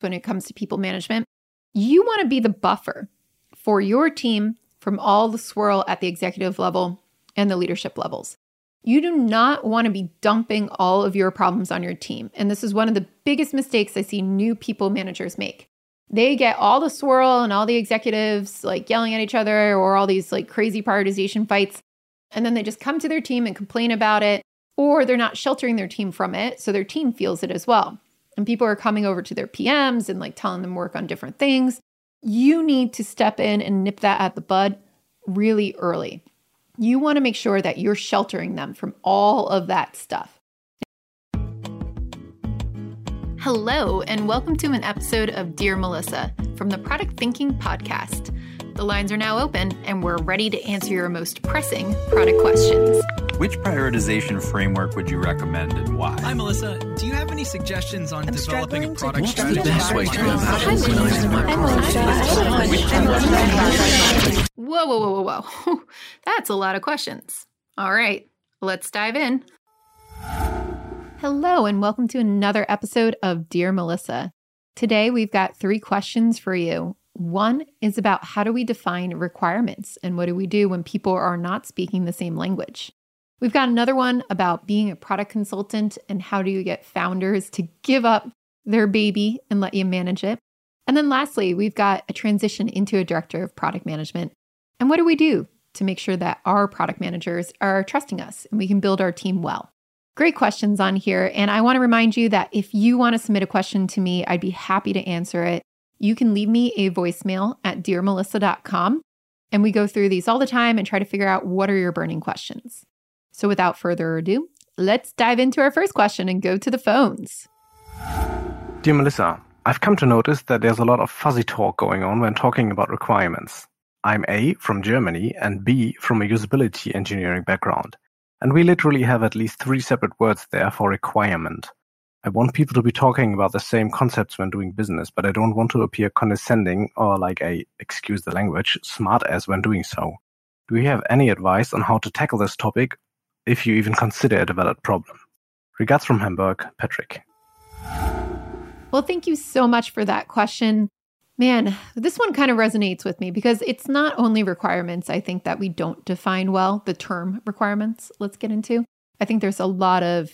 when it comes to people management. You want to be the buffer for your team from all the swirl at the executive level and the leadership levels. You do not want to be dumping all of your problems on your team. And this is one of the biggest mistakes I see new people managers make. They get all the swirl and all the executives like yelling at each other or all these like crazy prioritization fights. And then they just come to their team and complain about it, or they're not sheltering their team from it. So their team feels it as well. And people are coming over to their PMs and like telling them work on different things. You need to step in and nip that at the bud really early. You want to make sure that you're sheltering them from all of that stuff. Hello, and welcome to an episode of Dear Melissa from the Product Thinking Podcast. The lines are now open, and we're ready to answer your most pressing product questions. Which prioritization framework would you recommend and why? Hi, Melissa. Do you have any suggestions on I'm developing a struggling to- product What's strategy? the best way to go about organizing my product? Whoa, whoa, whoa, whoa, whoa. That's a lot of questions. All right, let's dive in. Hello, and welcome to another episode of Dear Melissa. Today, we've got three questions for you. One is about how do we define requirements and what do we do when people are not speaking the same language? We've got another one about being a product consultant and how do you get founders to give up their baby and let you manage it. And then lastly, we've got a transition into a director of product management. And what do we do to make sure that our product managers are trusting us and we can build our team well? Great questions on here. And I want to remind you that if you want to submit a question to me, I'd be happy to answer it. You can leave me a voicemail at dearmelissa.com. And we go through these all the time and try to figure out what are your burning questions. So without further ado, let's dive into our first question and go to the phones. Dear Melissa, I've come to notice that there's a lot of fuzzy talk going on when talking about requirements. I'm A from Germany and B from a usability engineering background. And we literally have at least three separate words there for requirement. I want people to be talking about the same concepts when doing business, but I don't want to appear condescending or like a, excuse the language, smart ass when doing so. Do you have any advice on how to tackle this topic if you even consider it a valid problem? Regards from Hamburg, Patrick. Well, thank you so much for that question. Man, this one kind of resonates with me because it's not only requirements, I think, that we don't define well, the term requirements, let's get into. I think there's a lot of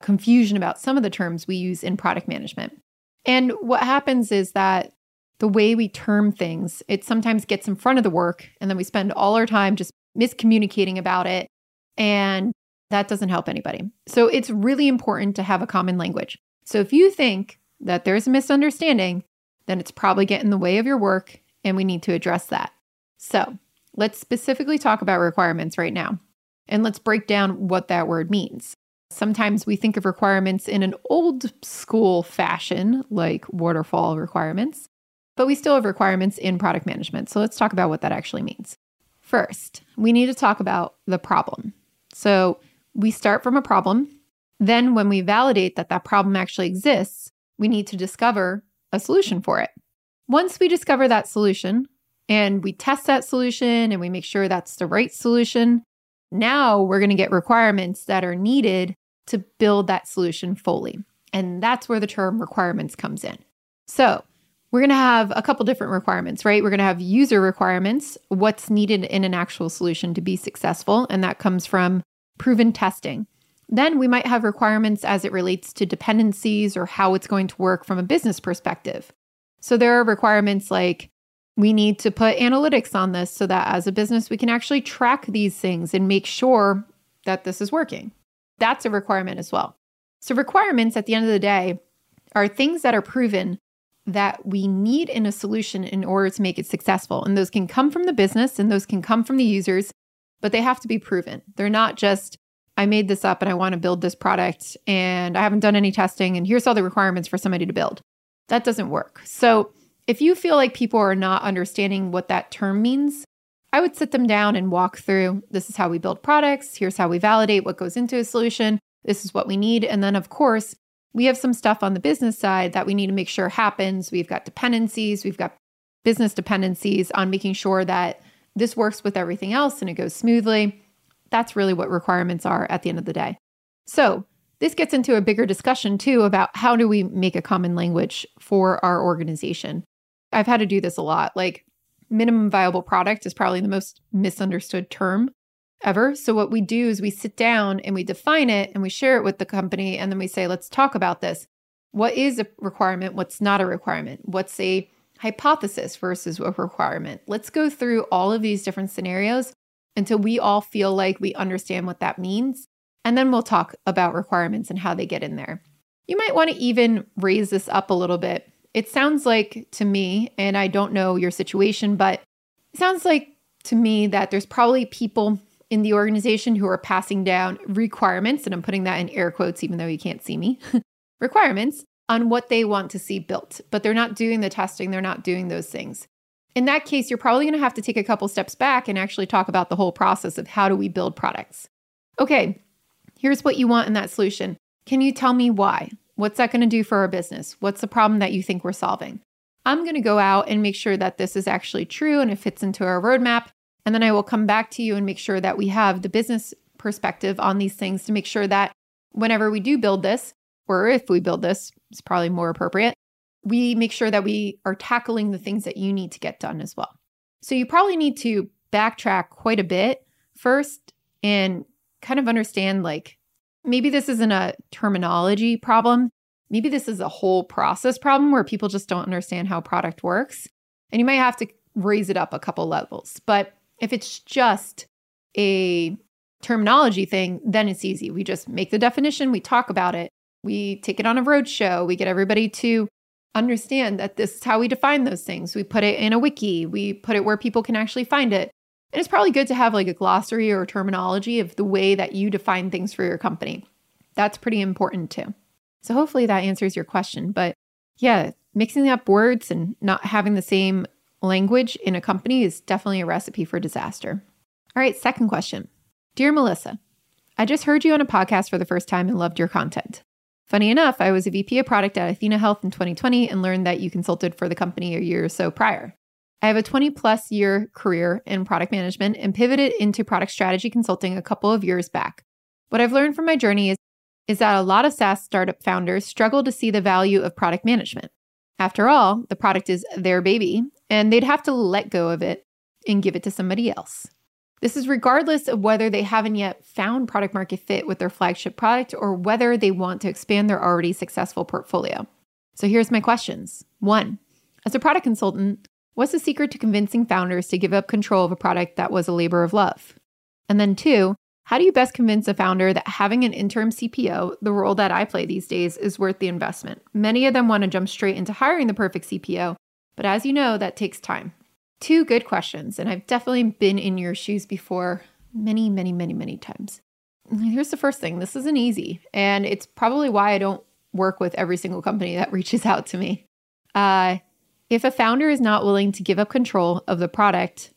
confusion about some of the terms we use in product management. And what happens is that the way we term things, it sometimes gets in front of the work, and then we spend all our time just miscommunicating about it. And that doesn't help anybody. So it's really important to have a common language. So if you think that there's a misunderstanding, then it's probably getting in the way of your work, and we need to address that. So let's specifically talk about requirements right now, and let's break down what that word means. Sometimes we think of requirements in an old school fashion, like waterfall requirements, but we still have requirements in product management. So let's talk about what that actually means. First, we need to talk about the problem. So we start from a problem. Then, when we validate that that problem actually exists, we need to discover a solution for it. Once we discover that solution and we test that solution and we make sure that's the right solution, now we're going to get requirements that are needed to build that solution fully. And that's where the term requirements comes in. So, we're going to have a couple different requirements, right? We're going to have user requirements, what's needed in an actual solution to be successful. And that comes from proven testing. Then we might have requirements as it relates to dependencies or how it's going to work from a business perspective. So there are requirements like we need to put analytics on this so that as a business we can actually track these things and make sure that this is working. That's a requirement as well. So requirements at the end of the day are things that are proven that we need in a solution in order to make it successful. And those can come from the business and those can come from the users, but they have to be proven. They're not just I made this up and I want to build this product and I haven't done any testing and here's all the requirements for somebody to build. That doesn't work. So, if you feel like people are not understanding what that term means, I would sit them down and walk through this is how we build products, here's how we validate what goes into a solution, this is what we need. And then, of course, we have some stuff on the business side that we need to make sure happens. We've got dependencies, we've got business dependencies on making sure that this works with everything else and it goes smoothly. That's really what requirements are at the end of the day. So, this gets into a bigger discussion too about how do we make a common language for our organization. I've had to do this a lot. Like minimum viable product is probably the most misunderstood term ever. So what we do is we sit down and we define it and we share it with the company and then we say, let's talk about this. What is a requirement? What's not a requirement? What's a hypothesis versus a requirement? Let's go through all of these different scenarios until we all feel like we understand what that means. And then we'll talk about requirements and how they get in there. You might want to even raise this up a little bit. It sounds like to me, and I don't know your situation, but it sounds like to me that there's probably people in the organization who are passing down requirements, and I'm putting that in air quotes, even though you can't see me, requirements on what they want to see built, but they're not doing the testing, they're not doing those things. In that case, you're probably going to have to take a couple steps back and actually talk about the whole process of how do we build products. Okay, here's what you want in that solution. Can you tell me why? What's that going to do for our business? What's the problem that you think we're solving? I'm going to go out and make sure that this is actually true and it fits into our roadmap. And then I will come back to you and make sure that we have the business perspective on these things to make sure that whenever we do build this, or if we build this, it's probably more appropriate, we make sure that we are tackling the things that you need to get done as well. So you probably need to backtrack quite a bit first and kind of understand like maybe this isn't a terminology problem. Maybe this is a whole process problem where people just don't understand how product works. And you might have to raise it up a couple levels. But if it's just a terminology thing, then it's easy. We just make the definition, we talk about it, we take it on a roadshow, we get everybody to understand that this is how we define those things. We put it in a wiki, we put it where people can actually find it. And it's probably good to have like a glossary or terminology of the way that you define things for your company. That's pretty important too. So hopefully that answers your question. But yeah, mixing up words and not having the same language in a company is definitely a recipe for disaster. All right, second question. Dear Melissa, I just heard you on a podcast for the first time and loved your content. Funny enough, I was a VP of product at Athena Health in 2020 and learned that you consulted for the company a year or so prior. I have a 20 plus year career in product management and pivoted into product strategy consulting a couple of years back. What I've learned from my journey is, is that a lot of SaaS startup founders struggle to see the value of product management. After all, the product is their baby, and they'd have to let go of it and give it to somebody else. This is regardless of whether they haven't yet found product market fit with their flagship product or whether they want to expand their already successful portfolio. So here's my questions. One, as a product consultant, what's the secret to convincing founders to give up control of a product that was a labor of love? And then two, how do you best convince a founder that having an interim CPO, the role that I play these days, is worth the investment? Many of them want to jump straight into hiring the perfect CPO, but as you know, that takes time. Two good questions, and I've definitely been in your shoes before many, many, many, many times. Here's the first thing this isn't easy, and it's probably why I don't work with every single company that reaches out to me. Uh, if a founder is not willing to give up control of the product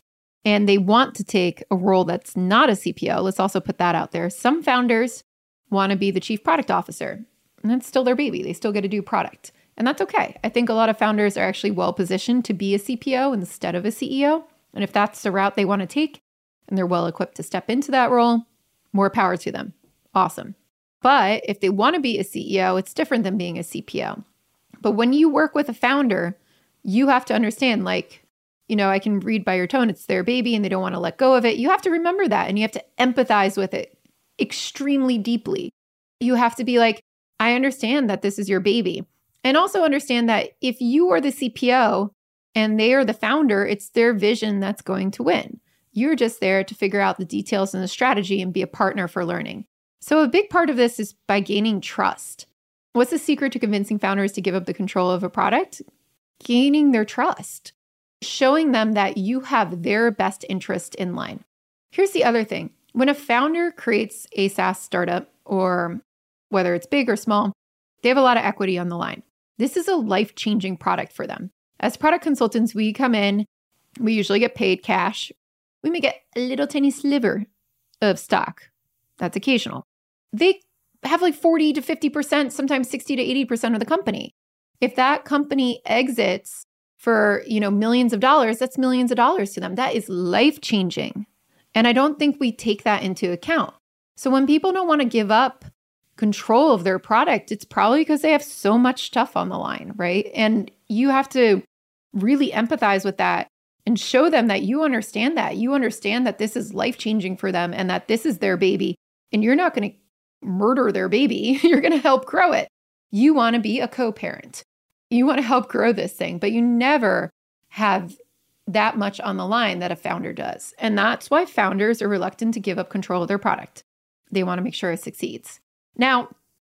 and they want to take a role that's not a CPO, let's also put that out there. Some founders want to be the chief product officer, and that's still their baby. They still get to do product. And that's okay. I think a lot of founders are actually well positioned to be a CPO instead of a CEO. And if that's the route they want to take and they're well equipped to step into that role, more power to them. Awesome. But if they want to be a CEO, it's different than being a CPO. But when you work with a founder, you have to understand like you know, I can read by your tone, it's their baby and they don't want to let go of it. You have to remember that and you have to empathize with it extremely deeply. You have to be like, I understand that this is your baby. And also understand that if you are the CPO and they are the founder, it's their vision that's going to win. You're just there to figure out the details and the strategy and be a partner for learning. So, a big part of this is by gaining trust. What's the secret to convincing founders to give up the control of a product? Gaining their trust showing them that you have their best interest in line. Here's the other thing when a founder creates a SaaS startup, or whether it's big or small, they have a lot of equity on the line. This is a life changing product for them. As product consultants, we come in, we usually get paid cash. We may get a little tiny sliver of stock. That's occasional. They have like 40 to 50%, sometimes 60 to 80% of the company. If that company exits for, you know, millions of dollars, that's millions of dollars to them. That is life-changing. And I don't think we take that into account. So when people don't want to give up control of their product, it's probably because they have so much stuff on the line, right? And you have to really empathize with that and show them that you understand that. You understand that this is life changing for them and that this is their baby. And you're not going to murder their baby, you're going to help grow it. You want to be a co parent. You want to help grow this thing, but you never have that much on the line that a founder does. And that's why founders are reluctant to give up control of their product. They want to make sure it succeeds. Now,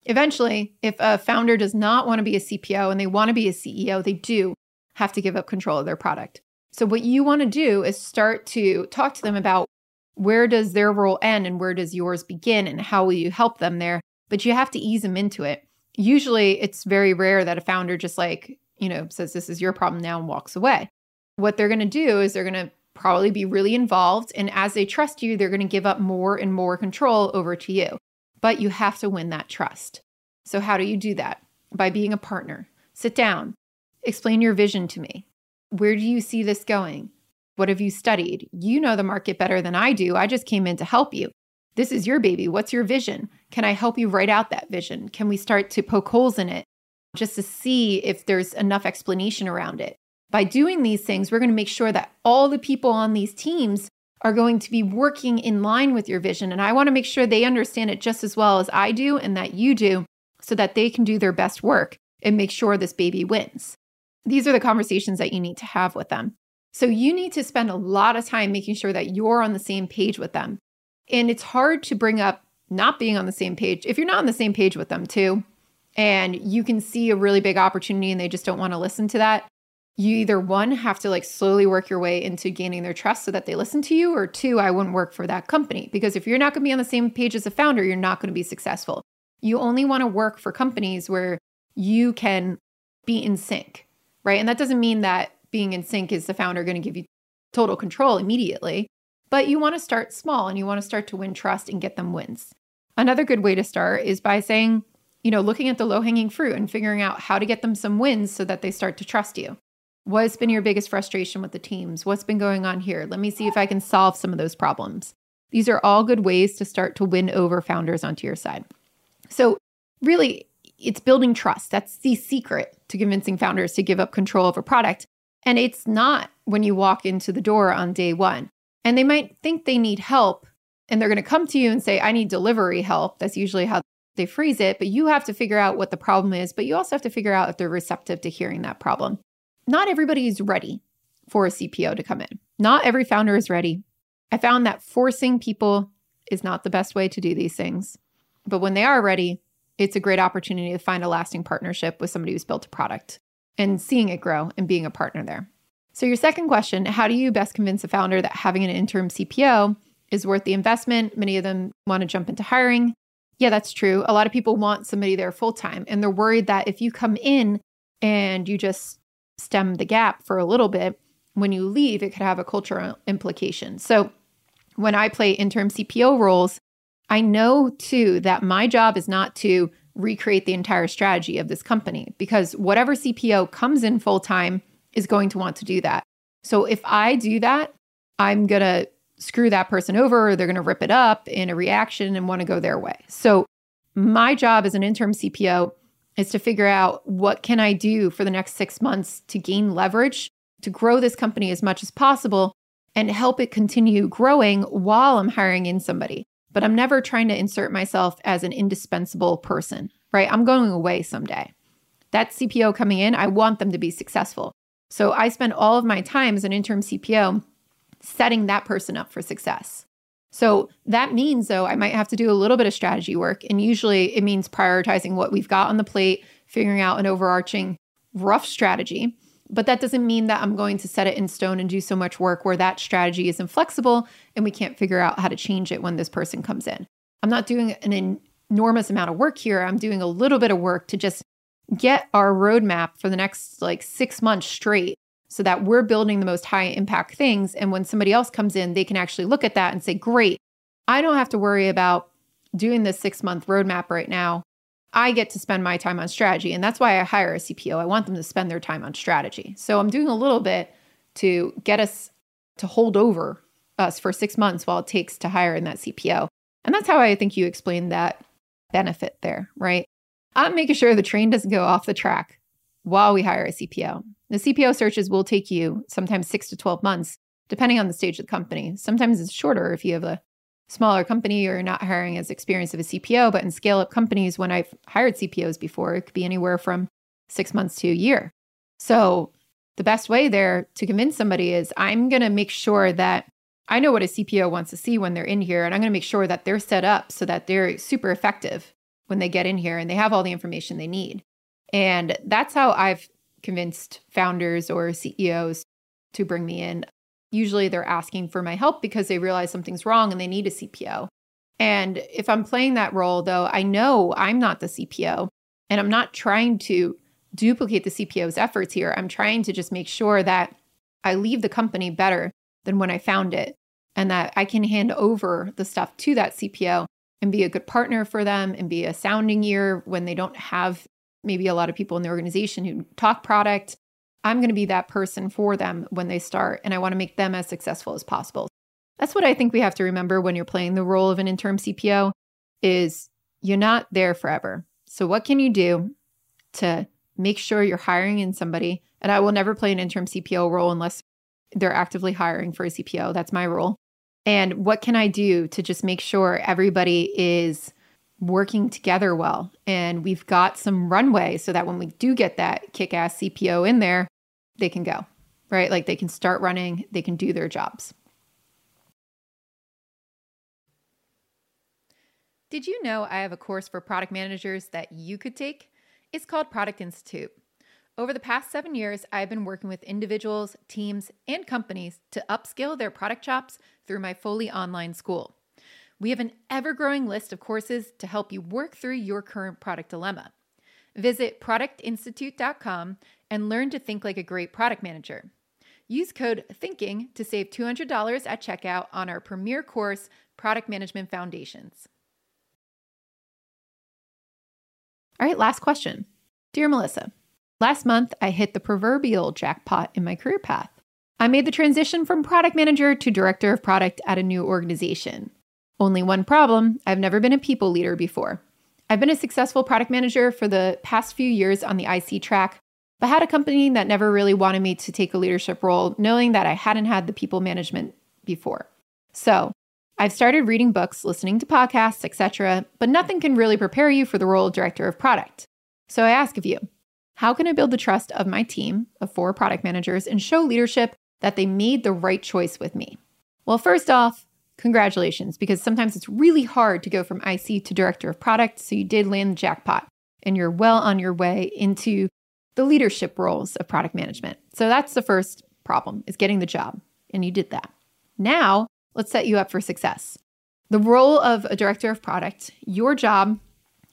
eventually, if a founder does not want to be a CPO and they want to be a CEO, they do have to give up control of their product. So what you want to do is start to talk to them about where does their role end and where does yours begin and how will you help them there? But you have to ease them into it. Usually it's very rare that a founder just like, you know, says this is your problem now and walks away. What they're going to do is they're going to probably be really involved and as they trust you, they're going to give up more and more control over to you. But you have to win that trust. So how do you do that? By being a partner. Sit down. Explain your vision to me. Where do you see this going? What have you studied? You know the market better than I do. I just came in to help you. This is your baby. What's your vision? Can I help you write out that vision? Can we start to poke holes in it just to see if there's enough explanation around it? By doing these things, we're going to make sure that all the people on these teams are going to be working in line with your vision. And I want to make sure they understand it just as well as I do and that you do so that they can do their best work and make sure this baby wins. These are the conversations that you need to have with them. So you need to spend a lot of time making sure that you're on the same page with them. And it's hard to bring up not being on the same page if you're not on the same page with them too. And you can see a really big opportunity and they just don't want to listen to that. You either one have to like slowly work your way into gaining their trust so that they listen to you, or two, I wouldn't work for that company. Because if you're not going to be on the same page as a founder, you're not going to be successful. You only want to work for companies where you can be in sync right? And that doesn't mean that being in sync is the founder going to give you total control immediately, but you want to start small and you want to start to win trust and get them wins. Another good way to start is by saying, you know, looking at the low hanging fruit and figuring out how to get them some wins so that they start to trust you. What's been your biggest frustration with the teams? What's been going on here? Let me see if I can solve some of those problems. These are all good ways to start to win over founders onto your side. So, really, it's building trust. That's the secret to convincing founders to give up control of a product. And it's not when you walk into the door on day one. And they might think they need help and they're going to come to you and say, I need delivery help. That's usually how they phrase it. But you have to figure out what the problem is, but you also have to figure out if they're receptive to hearing that problem. Not everybody is ready for a CPO to come in. Not every founder is ready. I found that forcing people is not the best way to do these things. But when they are ready, it's a great opportunity to find a lasting partnership with somebody who's built a product and seeing it grow and being a partner there. So, your second question how do you best convince a founder that having an interim CPO is worth the investment? Many of them want to jump into hiring. Yeah, that's true. A lot of people want somebody there full time, and they're worried that if you come in and you just stem the gap for a little bit, when you leave, it could have a cultural implication. So, when I play interim CPO roles, I know too that my job is not to recreate the entire strategy of this company because whatever CPO comes in full time is going to want to do that. So if I do that, I'm going to screw that person over or they're going to rip it up in a reaction and want to go their way. So my job as an interim CPO is to figure out what can I do for the next 6 months to gain leverage to grow this company as much as possible and help it continue growing while I'm hiring in somebody but I'm never trying to insert myself as an indispensable person, right? I'm going away someday. That CPO coming in, I want them to be successful. So I spend all of my time as an interim CPO setting that person up for success. So that means, though, I might have to do a little bit of strategy work. And usually it means prioritizing what we've got on the plate, figuring out an overarching rough strategy. But that doesn't mean that I'm going to set it in stone and do so much work where that strategy is inflexible and we can't figure out how to change it when this person comes in. I'm not doing an enormous amount of work here. I'm doing a little bit of work to just get our roadmap for the next like six months straight so that we're building the most high impact things. And when somebody else comes in, they can actually look at that and say, great, I don't have to worry about doing this six month roadmap right now. I get to spend my time on strategy. And that's why I hire a CPO. I want them to spend their time on strategy. So I'm doing a little bit to get us to hold over us for six months while it takes to hire in that CPO. And that's how I think you explained that benefit there, right? I'm making sure the train doesn't go off the track while we hire a CPO. The CPO searches will take you sometimes six to 12 months, depending on the stage of the company. Sometimes it's shorter if you have a smaller company or not hiring as experienced of a CPO. But in scale up companies, when I've hired CPOs before, it could be anywhere from six months to a year. So the best way there to convince somebody is I'm going to make sure that I know what a CPO wants to see when they're in here, and I'm going to make sure that they're set up so that they're super effective when they get in here and they have all the information they need. And that's how I've convinced founders or CEOs to bring me in. Usually they're asking for my help because they realize something's wrong and they need a CPO. And if I'm playing that role, though, I know I'm not the CPO and I'm not trying to duplicate the CPO's efforts here. I'm trying to just make sure that I leave the company better than when I found it and that I can hand over the stuff to that CPO and be a good partner for them and be a sounding ear when they don't have maybe a lot of people in the organization who talk product. I'm going to be that person for them when they start, and I want to make them as successful as possible. That's what I think we have to remember when you're playing the role of an interim CPO is you're not there forever. So what can you do to make sure you're hiring in somebody? And I will never play an interim CPO role unless they're actively hiring for a CPO. That's my role. And what can I do to just make sure everybody is working together well. And we've got some runway so that when we do get that kick ass CPO in there, they can go, right? Like they can start running, they can do their jobs. Did you know I have a course for product managers that you could take? It's called Product Institute. Over the past seven years, I've been working with individuals, teams, and companies to upskill their product chops through my fully online school. We have an ever growing list of courses to help you work through your current product dilemma. Visit productinstitute.com and learn to think like a great product manager. Use code THINKING to save $200 at checkout on our premier course, Product Management Foundations. All right, last question. Dear Melissa, last month I hit the proverbial jackpot in my career path. I made the transition from product manager to director of product at a new organization. Only one problem I've never been a people leader before. I've been a successful product manager for the past few years on the IC track, but had a company that never really wanted me to take a leadership role, knowing that I hadn't had the people management before. So, I've started reading books, listening to podcasts, etc., but nothing can really prepare you for the role of director of product. So I ask of you, how can I build the trust of my team of four product managers and show leadership that they made the right choice with me? Well, first off, Congratulations, because sometimes it's really hard to go from IC to director of product. So you did land the jackpot and you're well on your way into the leadership roles of product management. So that's the first problem is getting the job. And you did that. Now let's set you up for success. The role of a director of product, your job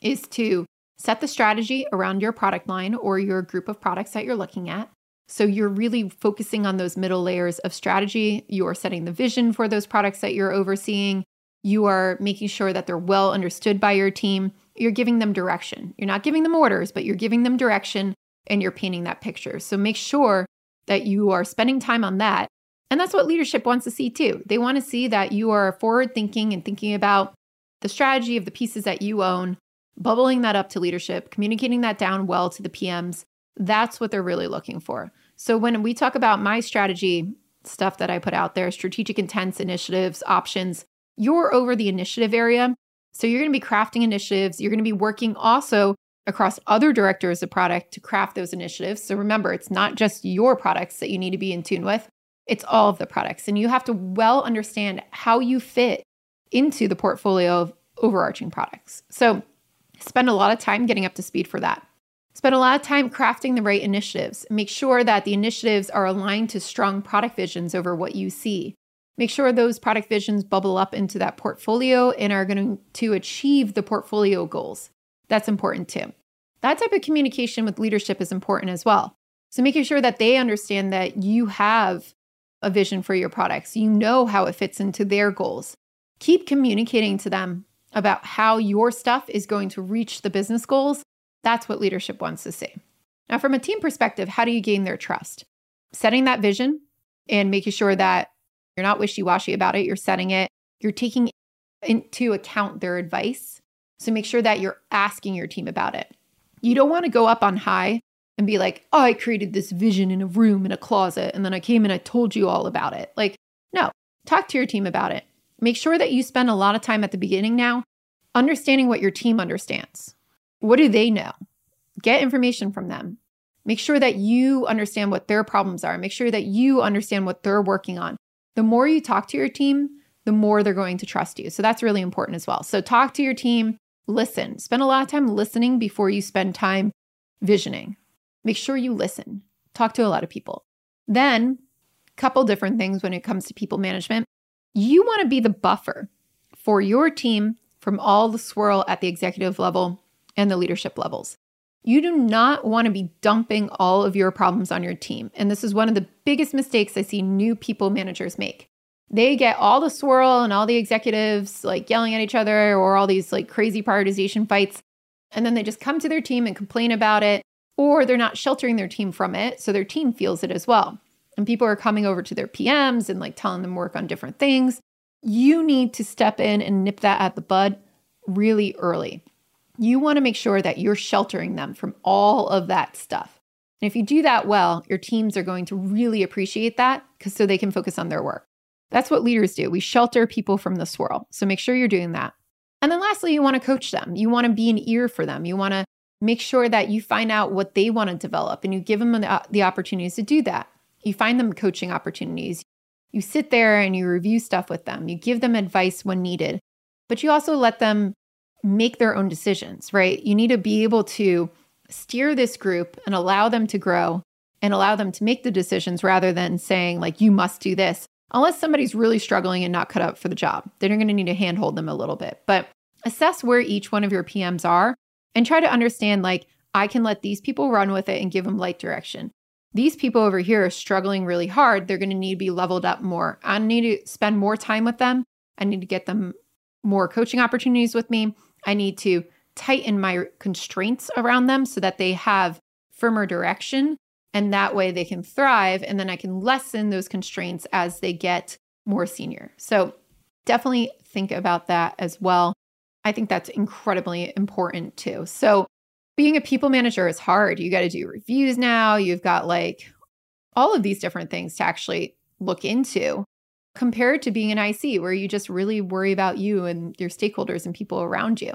is to set the strategy around your product line or your group of products that you're looking at. So you're really focusing on those middle layers of strategy. You are setting the vision for those products that you're overseeing. You are making sure that they're well understood by your team. You're giving them direction. You're not giving them orders, but you're giving them direction and you're painting that picture. So make sure that you are spending time on that. And that's what leadership wants to see too. They want to see that you are forward thinking and thinking about the strategy of the pieces that you own, bubbling that up to leadership, communicating that down well to the PMs. That's what they're really looking for. So when we talk about my strategy stuff that I put out there, strategic intents, initiatives, options, you're over the initiative area. So you're going to be crafting initiatives. You're going to be working also across other directors of product to craft those initiatives. So remember, it's not just your products that you need to be in tune with, it's all of the products. And you have to well understand how you fit into the portfolio of overarching products. So spend a lot of time getting up to speed for that. Spend a lot of time crafting the right initiatives. Make sure that the initiatives are aligned to strong product visions over what you see. Make sure those product visions bubble up into that portfolio and are going to achieve the portfolio goals. That's important too. That type of communication with leadership is important as well. So making sure that they understand that you have a vision for your products, you know how it fits into their goals. Keep communicating to them about how your stuff is going to reach the business goals that's what leadership wants to see. Now, from a team perspective, how do you gain their trust? Setting that vision and making sure that you're not wishy washy about it, you're setting it, you're taking into account their advice. So make sure that you're asking your team about it. You don't want to go up on high and be like, oh, I created this vision in a room in a closet, and then I came and I told you all about it. Like, no, talk to your team about it. Make sure that you spend a lot of time at the beginning now understanding what your team understands. What do they know? Get information from them. Make sure that you understand what their problems are. Make sure that you understand what they're working on. The more you talk to your team, the more they're going to trust you. So that's really important as well. So talk to your team, listen. Spend a lot of time listening before you spend time visioning. Make sure you listen. Talk to a lot of people. Then, couple different things when it comes to people management. You want to be the buffer for your team from all the swirl at the executive level and the leadership levels. You do not want to be dumping all of your problems on your team. And this is one of the biggest mistakes I see new people managers make. They get all the swirl and all the executives like yelling at each other or all these like crazy prioritization fights. And then they just come to their team and complain about it, or they're not sheltering their team from it. So their team feels it as well. And people are coming over to their PMs and like telling them work on different things. You need to step in and nip that at the bud really early you want to make sure that you're sheltering them from all of that stuff. And if you do that well, your teams are going to really appreciate that because so they can focus on their work. That's what leaders do. We shelter people from the swirl. So make sure you're doing that. And then lastly, you want to coach them. You want to be an ear for them. You want to make sure that you find out what they want to develop and you give them the, uh, the opportunities to do that. You find them coaching opportunities. You sit there and you review stuff with them. You give them advice when needed, but you also let them make their own decisions, right? You need to be able to steer this group and allow them to grow and allow them to make the decisions rather than saying, like, you must do this. Unless somebody's really struggling and not cut out for the job, then you're going to need to handhold them a little bit. But assess where each one of your PMs are and try to understand, like, I can let these people run with it and give them light direction. These people over here are struggling really hard. They're going to need to be leveled up more. I need to spend more time with them. I need to get them more coaching opportunities with me. I need to tighten my constraints around them so that they have firmer direction and that way they can thrive and then I can lessen those constraints as they get more senior. So definitely think about that as well. I think that's incredibly important too. So being a people manager is hard. You got to do reviews now. You've got like all of these different things to actually look into compared to being an IC where you just really worry about you and your stakeholders and people around you.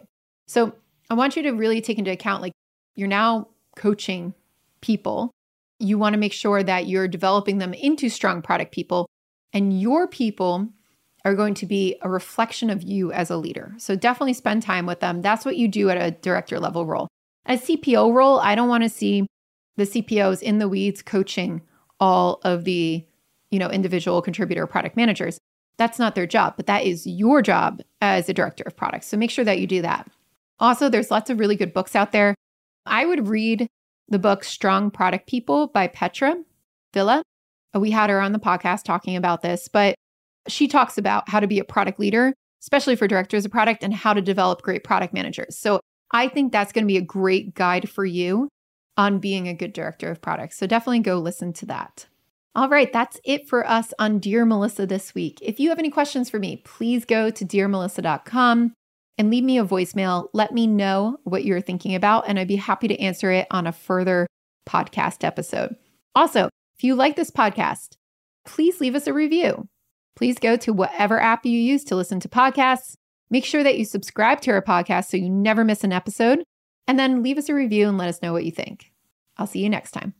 So I want you to really take into account like you're now coaching people. You want to make sure that you're developing them into strong product people, and your people are going to be a reflection of you as a leader. So definitely spend time with them. That's what you do at a director level role. A CPO role, I don't want to see the CPOs in the weeds coaching all of the you know, individual contributor product managers. That's not their job, but that is your job as a director of products. So make sure that you do that. Also, there's lots of really good books out there. I would read the book Strong Product People by Petra Wille. We had her on the podcast talking about this, but she talks about how to be a product leader, especially for directors of product, and how to develop great product managers. So I think that's going to be a great guide for you on being a good director of products. So definitely go listen to that. All right, that's it for us on Dear Melissa this week. If you have any questions for me, please go to dearmelissa.com and leave me a voicemail. Let me know what you're thinking about, and I'd be happy to answer it on a further podcast episode. Also, if you like this podcast, please leave us a review. Please go to whatever app you use to listen to podcasts. Make sure that you subscribe to our podcast so you never miss an episode, and then leave us a review and let us know what you think. I'll see you next time.